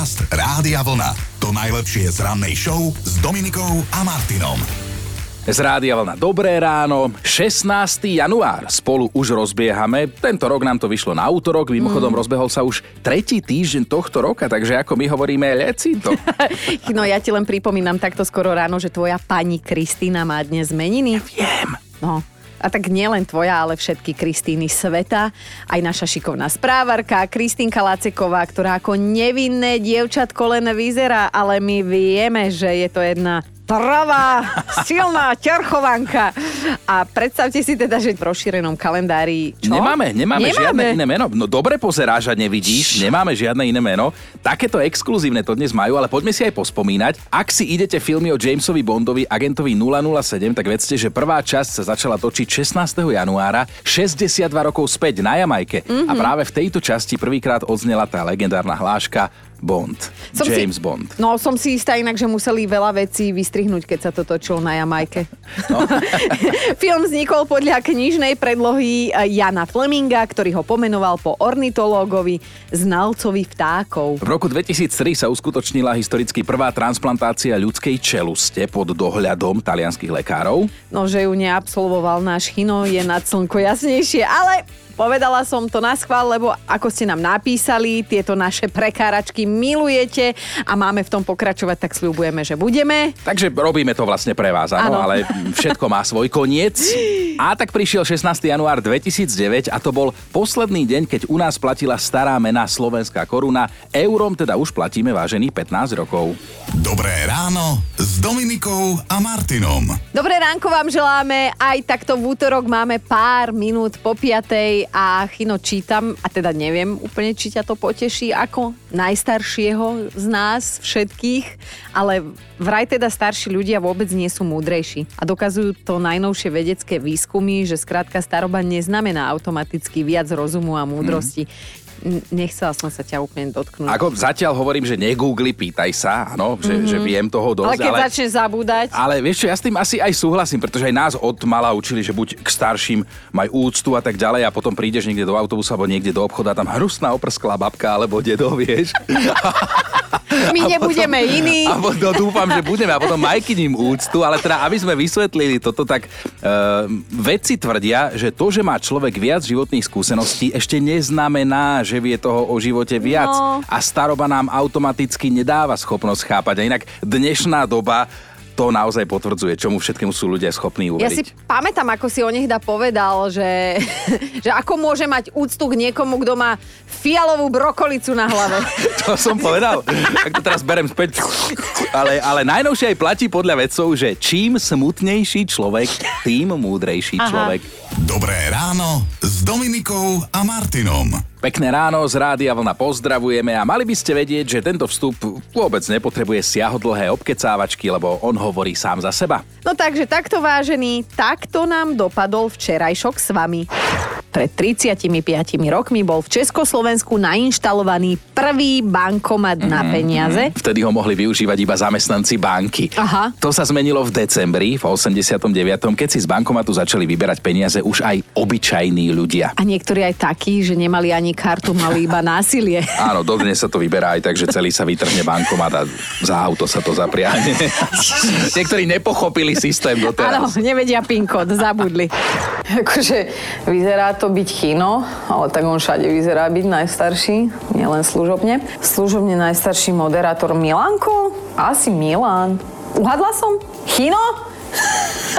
Podcast Rádia Vlna. To najlepšie z rannej show s Dominikou a Martinom. Z Rádia Vlna Dobré ráno, 16. január. Spolu už rozbiehame. Tento rok nám to vyšlo na útorok, mimochodom mm. rozbehol sa už tretí týždeň tohto roka, takže ako my hovoríme, leci to. no ja ti len pripomínam takto skoro ráno, že tvoja pani Kristýna má dnes meniny. Ja viem. No, a tak nielen tvoja, ale všetky Kristýny sveta, aj naša šikovná správarka, Kristýnka Laceková, ktorá ako nevinné dievčatko len vyzerá, ale my vieme, že je to jedna pravá, silná ťarchovanka. A predstavte si teda, že v rozšírenom kalendári... Čo? Nemáme, nemáme, nemáme žiadne iné meno. No dobre pozeráš a nevidíš, nemáme žiadne iné meno. Takéto exkluzívne to dnes majú, ale poďme si aj pospomínať. Ak si idete filmy o Jamesovi Bondovi, agentovi 007, tak vedzte, že prvá časť sa začala točiť 16. januára, 62 rokov späť na Jamajke. Mm-hmm. A práve v tejto časti prvýkrát odznela tá legendárna hláška Bond. Som James si, Bond. No, som si istá inak, že museli veľa vecí vystrihnúť, keď sa to točilo na Jamajke. No. Film vznikol podľa knižnej predlohy Jana Fleminga, ktorý ho pomenoval po ornitológovi, znalcovi vtákov. V roku 2003 sa uskutočnila historicky prvá transplantácia ľudskej čeluste pod dohľadom talianských lekárov. No, že ju neabsolvoval náš Chino, je nad slnko jasnejšie, ale Povedala som to na schvál, lebo ako ste nám napísali, tieto naše prekáračky milujete a máme v tom pokračovať, tak sľubujeme, že budeme. Takže robíme to vlastne pre vás, áno, ale všetko má svoj koniec. A tak prišiel 16. január 2009 a to bol posledný deň, keď u nás platila stará mena slovenská koruna. Eurom teda už platíme vážených 15 rokov. Dobré ráno s Dominikou a Martinom. Dobré ránko vám želáme. Aj takto v útorok máme pár minút po piatej a Chino čítam, a teda neviem úplne, či ťa to poteší ako najstaršieho z nás všetkých, ale vraj teda starší ľudia vôbec nie sú múdrejší. A dokazujú to najnovšie vedecké výskumy, že skrátka staroba neznamená automaticky viac rozumu a múdrosti. Mm nechcela som sa ťa úplne dotknúť. Ako zatiaľ hovorím, že negoogli, pýtaj sa, áno, že, mm-hmm. že viem toho dosť. Ale keď ale, začneš zabúdať. Ale vieš čo, ja s tým asi aj súhlasím, pretože aj nás od mala učili, že buď k starším maj úctu a tak ďalej a potom prídeš niekde do autobusu alebo niekde do obchoda, tam hrusná oprsklá babka alebo dedo, vieš. My nebudeme potom, iní. A potom dúfam, že budeme. A potom majky ním úctu, ale teda, aby sme vysvetlili toto, tak uh, vedci tvrdia, že to, že má človek viac životných skúseností, ešte neznamená, že vie toho o živote viac. No. A staroba nám automaticky nedáva schopnosť chápať. A inak dnešná doba to naozaj potvrdzuje, čomu všetkému sú ľudia schopní uveriť. Ja si pamätám, ako si o nich da povedal, že, že ako môže mať úctu k niekomu, kto má fialovú brokolicu na hlave. to som povedal. Tak to teraz berem späť. Ale, ale najnovšie aj platí podľa vedcov, že čím smutnejší človek, tým múdrejší Aha. človek. Dobré ráno s Dominikou a Martinom. Pekné ráno z Rádia Vlna pozdravujeme a mali by ste vedieť, že tento vstup vôbec nepotrebuje siahodlhé obkecávačky, lebo on hovorí sám za seba. No takže takto vážený, takto nám dopadol včerajšok s vami. Pred 35 rokmi bol v Československu nainštalovaný prvý bankomat mm, na mhm, peniaze. Mhm. Vtedy ho mohli využívať iba zamestnanci banky. Aha. To sa zmenilo v decembri, v 89., keď si z bankomatu začali vyberať peniaze už aj obyčajní ľudia. A niektorí aj takí, že nemali ani kartu, mali iba násilie. Áno, dodnes sa to vyberá aj tak, že celý sa vytrhne bankomat a za auto sa to zapriahne. niektorí nepochopili systém doteraz. Áno, nevedia PIN kód, zabudli. Akože vyzerá to byť chino, ale tak on všade vyzerá byť najstarší, nielen služobne. Služobne najstarší moderátor Milanko? Asi Milan. Uhadla som? Chino?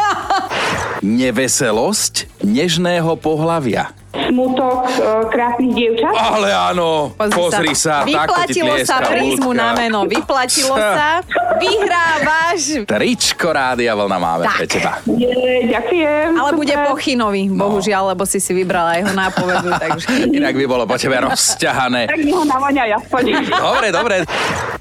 Neveselosť nežného pohlavia smutok e, krásnych dievčat. Ale áno, pozri, pozri sa. sa vyplatilo sa prízmu na meno, vyplatilo sa. Vyhrávaš. Tričko Rádia Vlna máme tak. pre teba. Je, ďakujem. Ale bude po Chinovi, no. bohužiaľ, lebo si si vybrala jeho nápovedu. Takže... Inak by bolo po tebe rozťahané. Tak mi ho navoňaj aspoň. Dobre, dobre.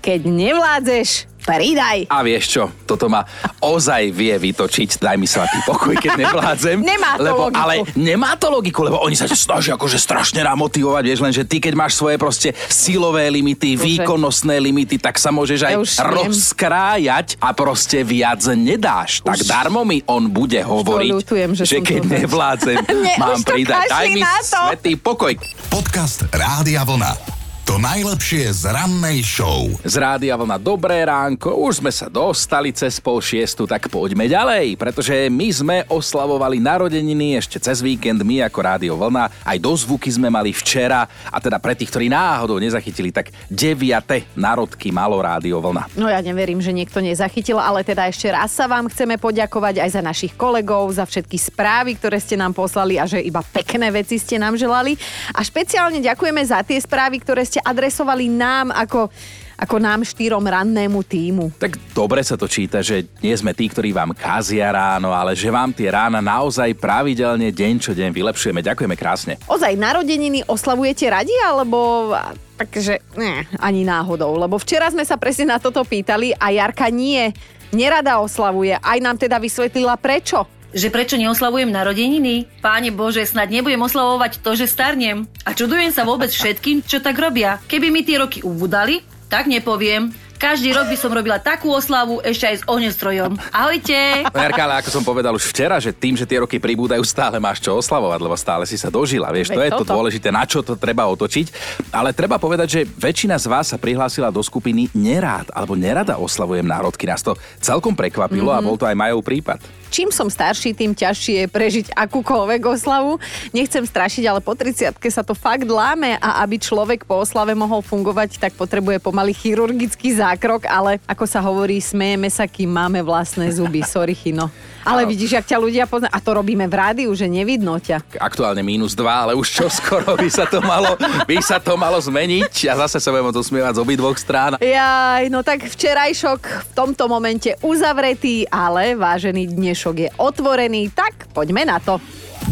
Keď nevládzeš, Pridaj. A vieš čo, toto ma ozaj vie vytočiť, daj mi svatý pokoj, keď nevládzem. nemá to lebo, logiku. Ale nemá to logiku, lebo oni sa ťa snažia akože strašne namotivovať, vieš, lenže ty keď máš svoje proste silové limity, Bože. výkonnostné limity, tak sa môžeš aj ja rozkrájať a proste viac nedáš. Už... Tak darmo mi on bude hovoriť, ľutujem, že, že keď nevládzem, ne, mám pridať. Daj mi svetý pokoj. Podcast Rádia Vlna. To najlepšie z rannej show. Z Rádia Vlna Dobré ránko, už sme sa dostali cez pol šiestu, tak poďme ďalej, pretože my sme oslavovali narodeniny ešte cez víkend, my ako Rádio Vlna, aj dozvuky sme mali včera, a teda pre tých, ktorí náhodou nezachytili, tak 9. narodky malo Rádio Vlna. No ja neverím, že niekto nezachytil, ale teda ešte raz sa vám chceme poďakovať aj za našich kolegov, za všetky správy, ktoré ste nám poslali a že iba pekné veci ste nám želali. A špeciálne ďakujeme za tie správy, ktoré ste adresovali nám ako ako nám štyrom rannému týmu. Tak dobre sa to číta, že nie sme tí, ktorí vám kázia ráno, ale že vám tie rána naozaj pravidelne deň čo deň vylepšujeme. Ďakujeme krásne. Ozaj narodeniny oslavujete radi, alebo takže ne, ani náhodou, lebo včera sme sa presne na toto pýtali a Jarka nie, nerada oslavuje. Aj nám teda vysvetlila prečo že prečo neoslavujem narodeniny? Páne Bože, snad nebudem oslavovať to, že starnem. A čudujem sa vôbec všetkým, čo tak robia. Keby mi tie roky ubudali, tak nepoviem. Každý rok by som robila takú oslavu ešte aj s ohňostrojom. Ahojte! Jarka, ale ako som povedal už včera, že tým, že tie roky pribúdajú, stále máš čo oslavovať, lebo stále si sa dožila. Vieš, to Veď je to toto. dôležité, na čo to treba otočiť. Ale treba povedať, že väčšina z vás sa prihlásila do skupiny nerád alebo nerada oslavujem národky. Nás to celkom prekvapilo mm-hmm. a bol to aj Majov prípad. Čím som starší, tým ťažšie je prežiť akúkoľvek oslavu. Nechcem strašiť, ale po 30 sa to fakt láme a aby človek po oslave mohol fungovať, tak potrebuje pomaly chirurgický zákrok, ale ako sa hovorí, smejeme sa, kým máme vlastné zuby. Sorry, Chino. Ale vidíš, jak ťa ľudia poznajú. A to robíme v rádiu, že nevidno ťa. Aktuálne mínus 2, ale už čo skoro by sa to malo, by sa to malo zmeniť a zase sa budeme to smievať z obidvoch strán. Jaj, no tak včerajšok v tomto momente uzavretý, ale vážený dnešok je otvorený, tak poďme na to.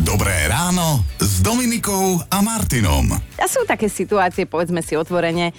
Dobré ráno s Dominikou a Martinom. A sú také situácie, povedzme si otvorene,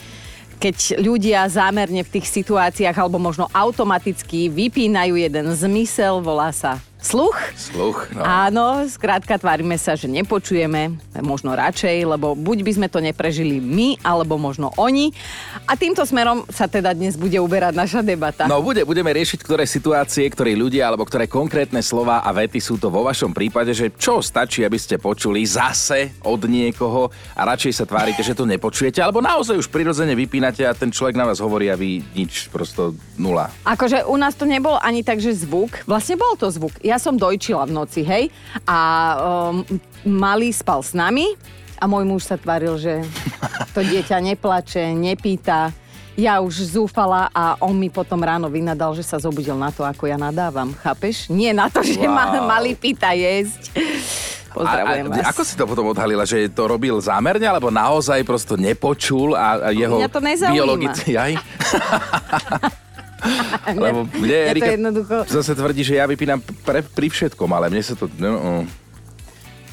keď ľudia zámerne v tých situáciách alebo možno automaticky vypínajú jeden zmysel, volá sa sluch. Sluch, no. Áno, skrátka tvárime sa, že nepočujeme, možno radšej, lebo buď by sme to neprežili my, alebo možno oni. A týmto smerom sa teda dnes bude uberať naša debata. No bude, budeme riešiť, ktoré situácie, ktorí ľudia alebo ktoré konkrétne slova a vety sú to vo vašom prípade, že čo stačí, aby ste počuli zase od niekoho a radšej sa tvárite, že to nepočujete, alebo naozaj už prirodzene vypínate a ten človek na vás hovorí a vy nič, prosto nula. Akože u nás to nebol ani tak, že zvuk. Vlastne bol to zvuk. Ja som dojčila v noci, hej? A um, malý spal s nami a môj muž sa tvaril, že to dieťa neplače, nepýta. Ja už zúfala a on mi potom ráno vynadal, že sa zobudil na to, ako ja nadávam. Chápeš? Nie na to, že Wow. ma malý pýta jesť. Pozdravujem a, a, vás. Ako si to potom odhalila, že to robil zámerne, alebo naozaj prosto nepočul a, a jeho Mňa to nezaujíma. biologický... Lebo mne to Erika jednoducho... zase tvrdí, že ja vypínam pre, pri všetkom, ale mne sa to... No, no.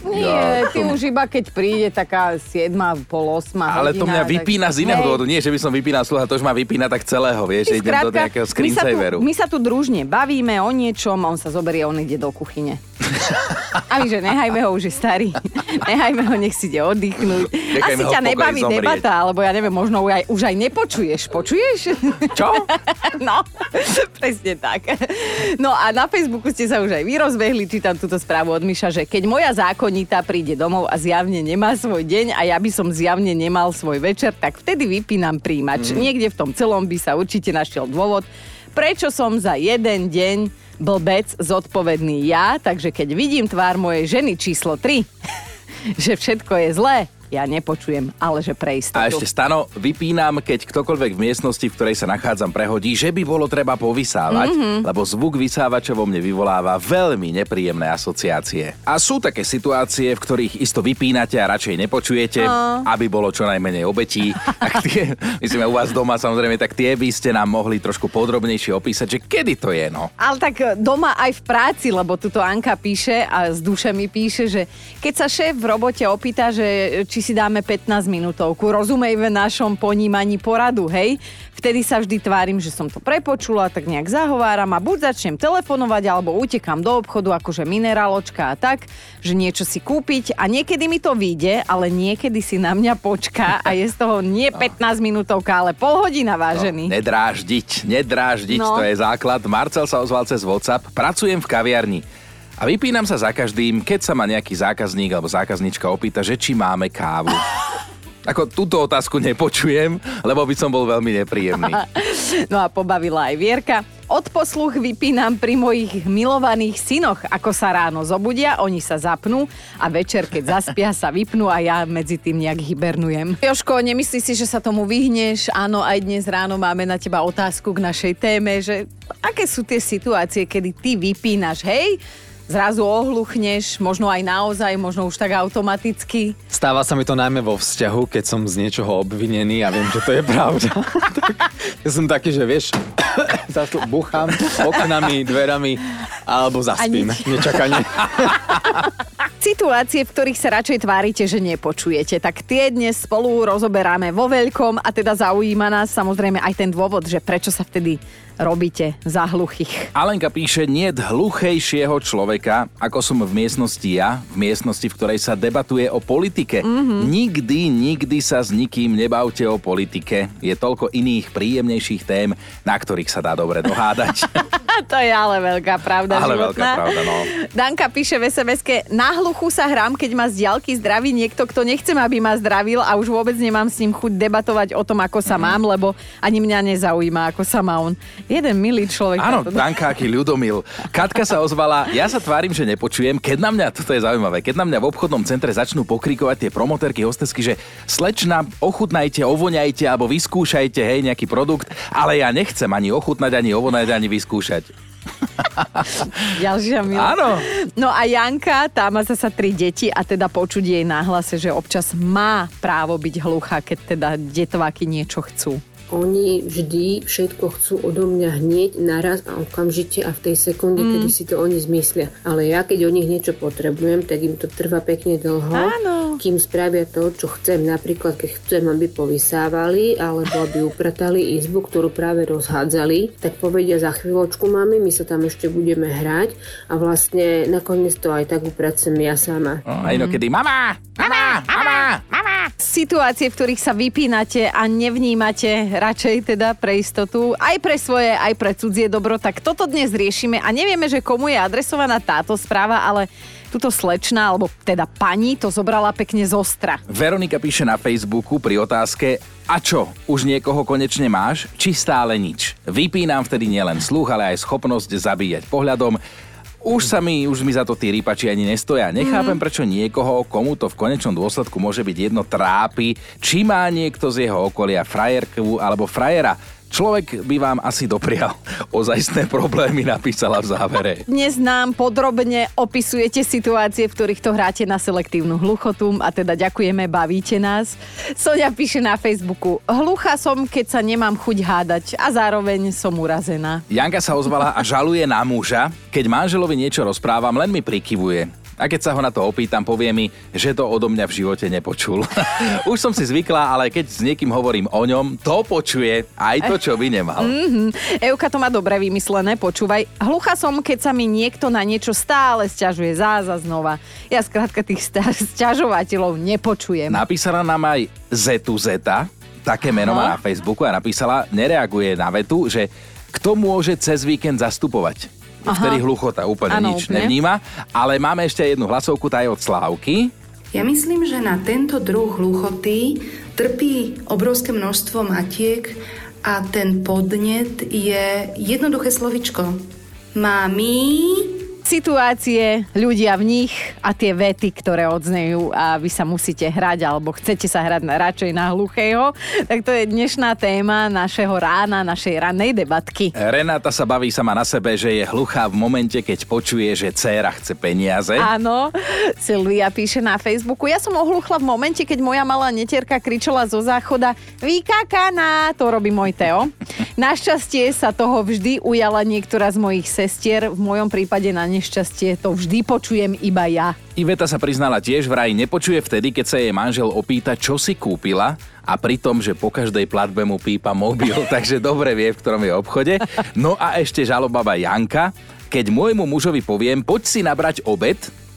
Nie, Ja, ty to- už iba keď príde taká 7, pol 8 Ale to mňa hodina, vypína tak- z iného dôvodu. Nie, že by som vypínal sluha, to už ma vypína tak celého, vieš, že idem do nejakého my sa, tu, my sa tu družne bavíme o niečom, on sa zoberie, on ide do kuchyne. A my, že nehajme ho, už je starý. Nehajme ho, nech si ide oddychnúť. Nechajme Asi ťa nebaví zomrieť. debata, alebo ja neviem, možno už aj, už aj nepočuješ. Počuješ? Čo? No, presne tak. No a na Facebooku ste sa už aj vy rozbehli, čítam túto správu od Miša, že keď moja zákonita príde domov a zjavne nemá svoj deň a ja by som zjavne nemal svoj večer, tak vtedy vypínam príjimač. Mhm. Niekde v tom celom by sa určite našiel dôvod, prečo som za jeden deň blbec zodpovedný ja, takže keď vidím tvár mojej ženy číslo 3, že všetko je zlé, ja nepočujem, ale že pre istotu. A ešte stano, vypínam, keď ktokoľvek v miestnosti, v ktorej sa nachádzam, prehodí, že by bolo treba povysávať, Mhm. mm-hmm. lebo zvuk vysávača vo mne vyvoláva veľmi nepríjemné asociácie. A sú také situácie, v ktorých isto vypínate a radšej nepočujete, No. aby bolo čo najmenej obetí. A tie, myslím, u vás doma samozrejme, tak tie by ste nám mohli trošku podrobnejšie opísať, že kedy to je, no. Ale tak e, doma aj v práci, lebo tuto Anka píše a z duše mi píše, že keď sa šéf v robote opýta, že e, či si dáme 15 minútovku, rozumej v našom ponímaní poradu, hej? Vtedy sa vždy tvárim, že som to prepočula, tak nejak zahováram a buď začnem telefonovať, alebo utekam do obchodu, akože mineráločka a tak, že niečo si kúpiť a niekedy mi to vyjde, ale niekedy si na mňa počká a je z toho nie 15 minútovka, ale pol hodina, vážený. No, nedráždiť, nedráždiť, No. to je základ. Marcel sa ozval cez WhatsApp, pracujem v kaviarni. A vypínam sa za každým, keď sa ma nejaký zákazník alebo zákazníčka opýta, že či máme kávu. Ako túto otázku nepočujem, lebo by som bol veľmi nepríjemný. No a pobavila aj Vierka. Odposluch vypínam pri mojich milovaných synoch, ako sa ráno zobudia, oni sa zapnú a večer, keď zaspia, sa vypnú a ja medzi tým nejak hibernujem. Joško, nemyslíš si, že sa tomu vyhneš? Áno, aj dnes ráno máme na teba otázku k našej téme, že aké sú tie situácie, kedy ty vypínaš, hej? Zrazu ohluchneš, možno aj naozaj, možno už tak automaticky. Stáva sa mi to najmä vo vzťahu, keď som z niečoho obvinený a viem, že to je pravda. tak, ja som taký, že vieš, buchám oknami, dverami alebo zaspím. Nečakane. Situácie, v ktorých sa radšej tvárite, že nepočujete, tak tie dnes spolu rozoberáme vo veľkom a teda zaujíma nás samozrejme aj ten dôvod, že prečo sa vtedy robíte za hluchých. Alenka píše, nie hluchejšieho človeka, ako som v miestnosti ja, v miestnosti, v ktorej sa debatuje o politike. Mm-hmm. Nikdy, nikdy sa s nikým nebavte o politike. Je toľko iných príjemnejších tém, na ktorých sa dá dobre dohádať. to je ale veľká pravda ale životná. veľká pravda, no. Danka píše v sms na hluchu sa hrám, keď ma z diaľky zdraví niekto, kto nechcem, aby ma zdravil a už vôbec nemám s ním chuť debatovať o tom, ako sa mm. mám, lebo ani mňa nezaujíma, ako sa má on. Jeden milý človek. Áno, Danka, aký ľudomil. Katka sa ozvala, ja sa tvárim, že nepočujem, keď na mňa, toto je zaujímavé, keď na mňa v obchodnom centre začnú pokrikovať tie promotérky, hostesky, že slečna, ochutnajte, ovoňajte alebo vyskúšajte, hej, nejaký produkt, ale ja nechcem ani ochutnať, ani ovoňať, ani vyskúšať. Ďalšia milá. Áno. No a Janka, tá má zasa tri deti a teda počuť jej náhlase, že občas má právo byť hluchá, keď teda detváky niečo chcú. Oni vždy všetko chcú odo mňa hneď, naraz a okamžite a v tej sekunde, mm. kedy si to oni zmyslia. Ale ja, keď o nich niečo potrebujem, tak im to trvá pekne dlho, Áno. Kým spravia to, čo chcem. Napríklad, keď chcem, aby povysávali alebo aby upratali izbu, ktorú práve rozhádzali, tak povedia za chvíľočku, mami, my sa tam ešte budeme hrať a vlastne nakoniec to aj tak upracem ja sama. A inokedy, mama, mama, mama, mama. Situácie, v ktorých sa vypínate a nevnímate radšej teda pre istotu, aj pre svoje, aj pre cudzie dobro, tak toto dnes riešime a nevieme, že komu je adresovaná táto správa, ale túto slečna, alebo teda pani, to zobrala pekne z ostra. Veronika píše na Facebooku pri otázke, a čo, už niekoho konečne máš, či stále nič? Vypínam vtedy nielen sluch, ale aj schopnosť zabíjať pohľadom. Už sa mi, už mi za to tí rýpači ani nestoja. Nechápem, mm. prečo niekoho, komu to v konečnom dôsledku môže byť jedno trápi, či má niekto z jeho okolia frajerku alebo frajera. Človek by vám asi doprial ozajstné problémy, napísala v závere. Dnes nám podrobne opisujete situácie, v ktorých to hráte na selektívnu hluchotu a teda ďakujeme, bavíte nás. Sonia píše na Facebooku, hlucha som, keď sa nemám chuť hádať a zároveň som urazená. Janka sa ozvala a žaluje na muža, keď manželovi niečo rozprávam, len mi prikyvuje. A keď sa ho na to opýtam, povie mi, že to odo mňa v živote nepočul. Už som si zvykla, ale keď s niekým hovorím o ňom, to počuje aj to, čo by nemal. Mm-hmm. Euka to má dobre vymyslené, počúvaj. Hlucha som, keď sa mi niekto na niečo stále sťažuje záza znova. Ja skrátka tých sťažovateľov nepočujem. Napísala nám aj Zetu Zeta, také meno má na Facebooku a napísala, nereaguje na vetu, že kto môže cez víkend zastupovať? Aha. vtedy hluchota úplne ano, nič úplne. nevníma. Ale máme ešte jednu hlasovku, tá je od Slávky. Ja myslím, že na tento druh hluchoty trpí obrovské množstvo matiek a ten podnet je jednoduché slovičko. Mami, situácie, ľudia v nich a tie vety, ktoré odznejú a vy sa musíte hrať alebo chcete sa hrať na, radšej na hluchého, tak to je dnešná téma našeho rána, našej rannej debatky. Renáta sa baví sama na sebe, že je hluchá v momente, keď počuje, že dcéra chce peniaze. Áno, Silvia píše na Facebooku, ja som ohluchla v momente, keď moja malá netierka kričala zo záchoda vykakaná, to robí môj Teo. Našťastie sa toho vždy ujala niektorá z mojich sestier, v mojom prípade na nešťastie to vždy počujem iba ja. Iveta sa priznala tiež vraj nepočuje vtedy, keď sa jej manžel opýta, čo si kúpila a pritom, že po každej platbe mu pípa mobil, takže dobre vie, v ktorom je obchode. No a ešte žalobaba Janka, keď môjmu mužovi poviem, poď si nabrať obed,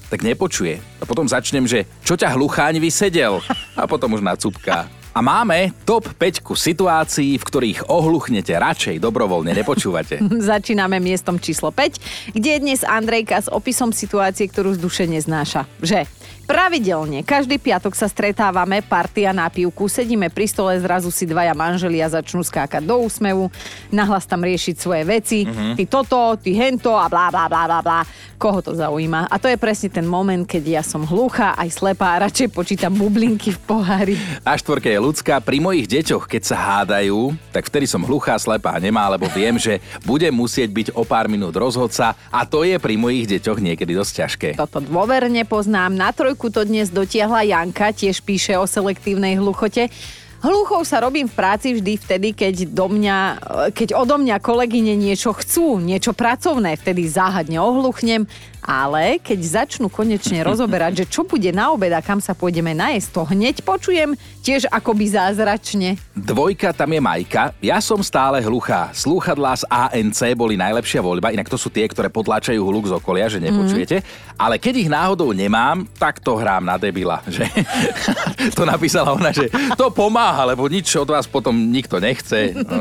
tak nepočuje. A potom začnem, že čo ťa hlucháň vysedel? A potom už nacupká. A máme top 5 situácií, v ktorých ohluchnete, radšej dobrovoľne nepočúvate. Začíname miestom číslo 5, kde je dnes Andrejka s opisom situácie, ktorú z duše neznáša. Že Pravidelne, každý piatok sa stretávame, partia na pivku, sedíme pri stole, zrazu si dvaja manželia začnú skákať do úsmevu, nahlas tam riešiť svoje veci, mm-hmm. ty toto, ty hento a blá, blá, blá, blá, blá. Koho to zaujíma? A to je presne ten moment, keď ja som hluchá, aj slepá a radšej počítam bublinky v pohári. A štvorka je ľudská. Pri mojich deťoch, keď sa hádajú, tak vtedy som hluchá, slepá nemá, lebo viem, že budem musieť byť o pár minút rozhodca a to je pri mojich deťoch niekedy dosť ťažké. Toto dôverne poznám. Na trojku to dnes dotiahla Janka, tiež píše o selektívnej hluchote. Hluchou sa robím v práci vždy vtedy, keď, do mňa, keď odo mňa kolegyne niečo chcú, niečo pracovné, vtedy záhadne ohluchnem ale keď začnú konečne rozoberať, že čo bude na obed a kam sa pôjdeme najesť, to hneď počujem tiež akoby zázračne. Dvojka, tam je Majka. Ja som stále hluchá. Slúchadlá z ANC boli najlepšia voľba, inak to sú tie, ktoré potláčajú hluk z okolia, že nepočujete. Mm. Ale keď ich náhodou nemám, tak to hrám na debila. Že? to napísala ona, že to pomáha, lebo nič od vás potom nikto nechce. No.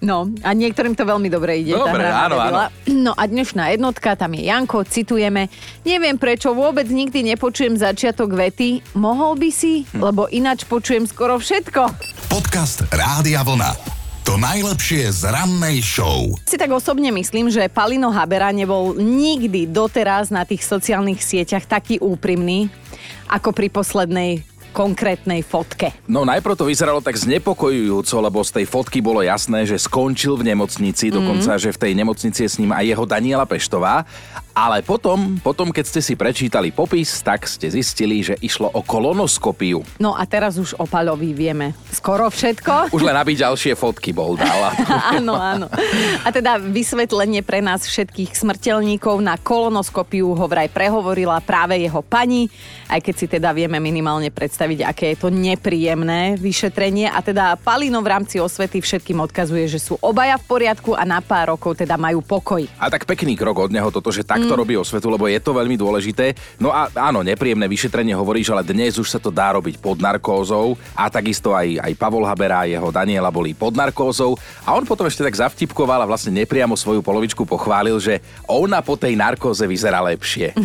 no a niektorým to veľmi dobre ide. Dobre, tá áno, áno. No a dnešná jednotka, tam je Janko, citujeme. Neviem prečo, vôbec nikdy nepočujem začiatok vety. Mohol by si? Hm. Lebo ináč počujem skoro všetko. Podcast Rádia Vlna. To najlepšie z rannej show. Si tak osobne myslím, že Palino Habera nebol nikdy doteraz na tých sociálnych sieťach taký úprimný, ako pri poslednej konkrétnej fotke? No najprv to vyzeralo tak znepokojujúco, lebo z tej fotky bolo jasné, že skončil v nemocnici, mm. dokonca, že v tej nemocnici je s ním aj jeho Daniela Peštová. Ale potom, potom, keď ste si prečítali popis, tak ste zistili, že išlo o kolonoskopiu. No a teraz už o Palovi vieme skoro všetko. Už len aby ďalšie fotky bol dala. áno, áno. A teda vysvetlenie pre nás všetkých smrteľníkov na kolonoskopiu ho vraj prehovorila práve jeho pani, aj keď si teda vieme minimálne predstaviť, aké je to nepríjemné vyšetrenie. A teda Palino v rámci osvety všetkým odkazuje, že sú obaja v poriadku a na pár rokov teda majú pokoj. A tak pekný krok od neho toto, že tak to mm. robí osvetu, lebo je to veľmi dôležité. No a áno, nepríjemné vyšetrenie hovoríš, ale dnes už sa to dá robiť pod narkózou a takisto aj, aj Pavol Habera a jeho Daniela boli pod narkózou a on potom ešte tak zavtipkoval a vlastne nepriamo svoju polovičku pochválil, že ona po tej narkóze vyzerá lepšie.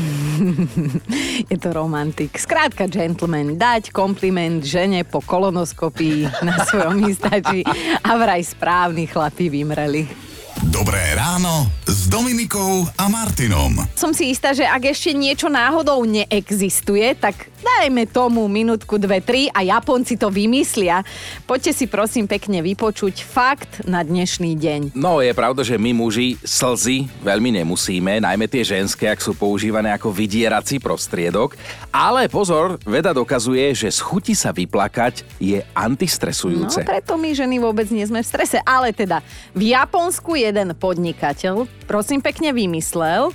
je to romantik. Skrátka, gentleman, dať kompliment žene po kolonoskopii na svojom instači a vraj správni chlapi vymreli. Dobré ráno s Dominikou a Martinom. Som si istá, že ak ešte niečo náhodou neexistuje, tak dajme tomu minútku, dve, tri a Japonci to vymyslia. Poďte si prosím pekne vypočuť fakt na dnešný deň. No je pravda, že my muži slzy veľmi nemusíme, najmä tie ženské, ak sú používané ako vydierací prostriedok. Ale pozor, veda dokazuje, že z chuti sa vyplakať je antistresujúce. No preto my ženy vôbec nie sme v strese. Ale teda v Japonsku jeden podnikateľ, prosím pekne vymyslel,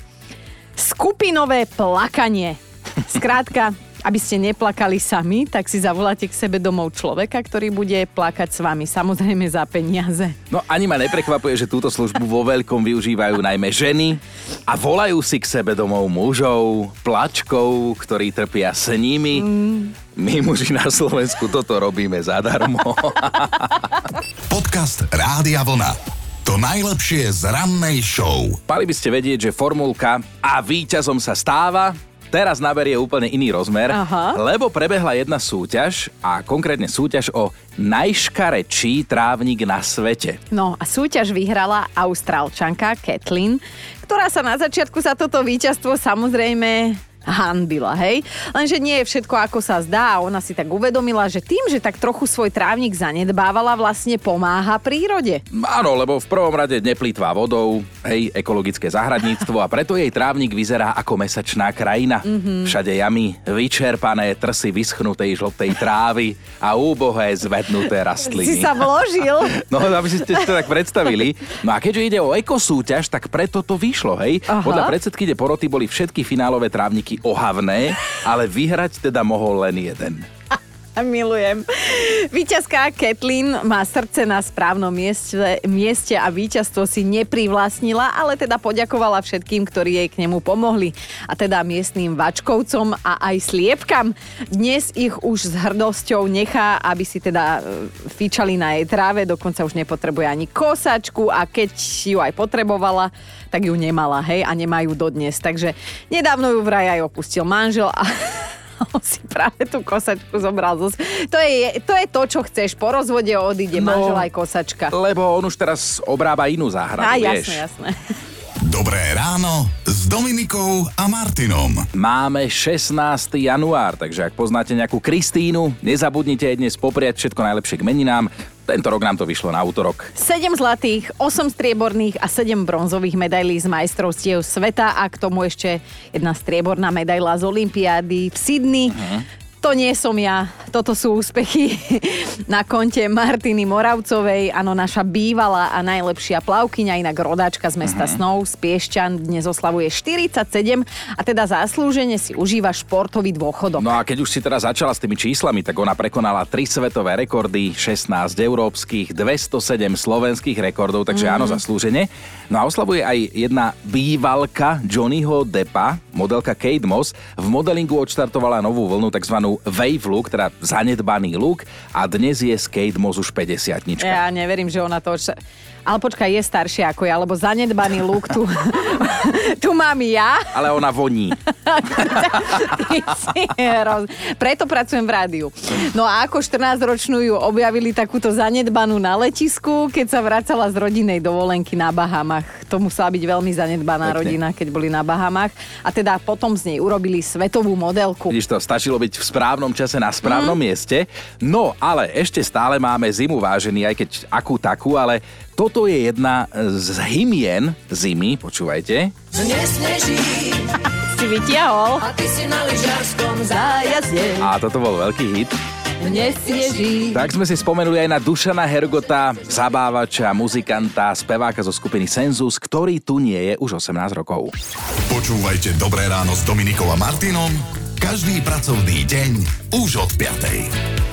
skupinové plakanie. Skrátka, aby ste neplakali sami, tak si zavoláte k sebe domov človeka, ktorý bude plakať s vami, samozrejme za peniaze. No ani ma neprekvapuje, že túto službu vo veľkom využívajú najmä ženy a volajú si k sebe domov mužov, plačkov, ktorí trpia s nimi. Mm. My muži na Slovensku toto robíme zadarmo. Podcast Rádia Vlna. To najlepšie z rannej show. Mali by ste vedieť, že formulka a víťazom sa stáva teraz naberie úplne iný rozmer, Aha. lebo prebehla jedna súťaž a konkrétne súťaž o najškarečší trávnik na svete. No a súťaž vyhrala austrálčanka Kathleen, ktorá sa na začiatku za toto víťazstvo samozrejme hanbila, hej? Lenže nie je všetko ako sa zdá a ona si tak uvedomila, že tým, že tak trochu svoj trávnik zanedbávala, vlastne pomáha prírode. Áno, lebo v prvom rade neplýtvá vodou, hej, ekologické zahradníctvo a preto jej trávnik vyzerá ako mesačná krajina. Mm-hmm. Všade jamy, vyčerpané trsy vyschnutej žltej trávy a úbohé zvednuté rastliny. Si sa vložil. No, aby ste to tak predstavili. No a keďže ide o ekosúťaž, tak preto to vyšlo, hej? Aha. Podľa predsedkyne poroty boli všetky finálové trávniky ohavné, ale vyhrať teda mohol len jeden. Milujem. Výťazka Kathleen má srdce na správnom mieste, mieste a víťazstvo si neprivlastnila, ale teda poďakovala všetkým, ktorí jej k nemu pomohli. A teda miestným vačkovcom a aj sliepkam. Dnes ich už s hrdosťou nechá, aby si teda e, fičali na jej tráve, dokonca už nepotrebuje ani kosačku a keď ju aj potrebovala, tak ju nemala, hej, a nemajú dodnes. Takže nedávno ju vraj aj opustil manžel a on si práve tú kosačku zobral. Zo... To, je, to je to, čo chceš. Po rozvode odíde no, manžel aj kosačka. Lebo on už teraz obrába inú záhradu, Á, vieš. jasné, jasné. Dobré ráno s Dominikou a Martinom. Máme 16. január, takže ak poznáte nejakú Kristínu, nezabudnite aj dnes popriať všetko najlepšie k meninám. Tento rok nám to vyšlo na útorok. 7 zlatých, 8 strieborných a 7 bronzových medailí z majstrovstiev sveta a k tomu ešte jedna strieborná medaila z Olympiády v Sydney. Uh-huh. To nie som ja, toto sú úspechy na konte Martiny Moravcovej, áno, naša bývalá a najlepšia plavkyňa, inak rodáčka z mesta uh-huh. Snov, z Piešťan, dnes oslavuje 47 a teda zaslúžene si užíva športový dôchodok. No a keď už si teda začala s tými číslami, tak ona prekonala 3 svetové rekordy, 16 európskych, 207 slovenských rekordov, takže uh-huh. áno, zaslúžene. No a oslavuje aj jedna bývalka Johnnyho Deppa, modelka Kate Moss, v modelingu odštartovala novú vlnu, tzv wave look, teda zanedbaný look a dnes je Skate Moz už 50 Ja neverím, že ona to... Ale počkaj, je staršia ako ja, lebo zanedbaný look tu, tu mám ja. Ale ona voní. Preto pracujem v rádiu. No a ako 14-ročnú ju objavili takúto zanedbanú na letisku, keď sa vracala z rodinej dovolenky na Bahamach. To musela byť veľmi zanedbaná Pekne. rodina, keď boli na Bahamach. A teda potom z nej urobili svetovú modelku. Vidíš to, stačilo byť v správnom čase na správnom mm. mieste. No, ale ešte stále máme zimu vážený, aj keď akú takú, ale toto je jedna z hymien zimy, počúvajte. Nesneží. si vytiahol. A ty si na lyžarskom zájazde. A toto bol veľký hit. Nesneží. Tak sme si spomenuli aj na Dušana Hergota, zabávača, muzikanta, speváka zo skupiny Senzus, ktorý tu nie je už 18 rokov. Počúvajte Dobré ráno s Dominikom a Martinom každý pracovný deň už od 5.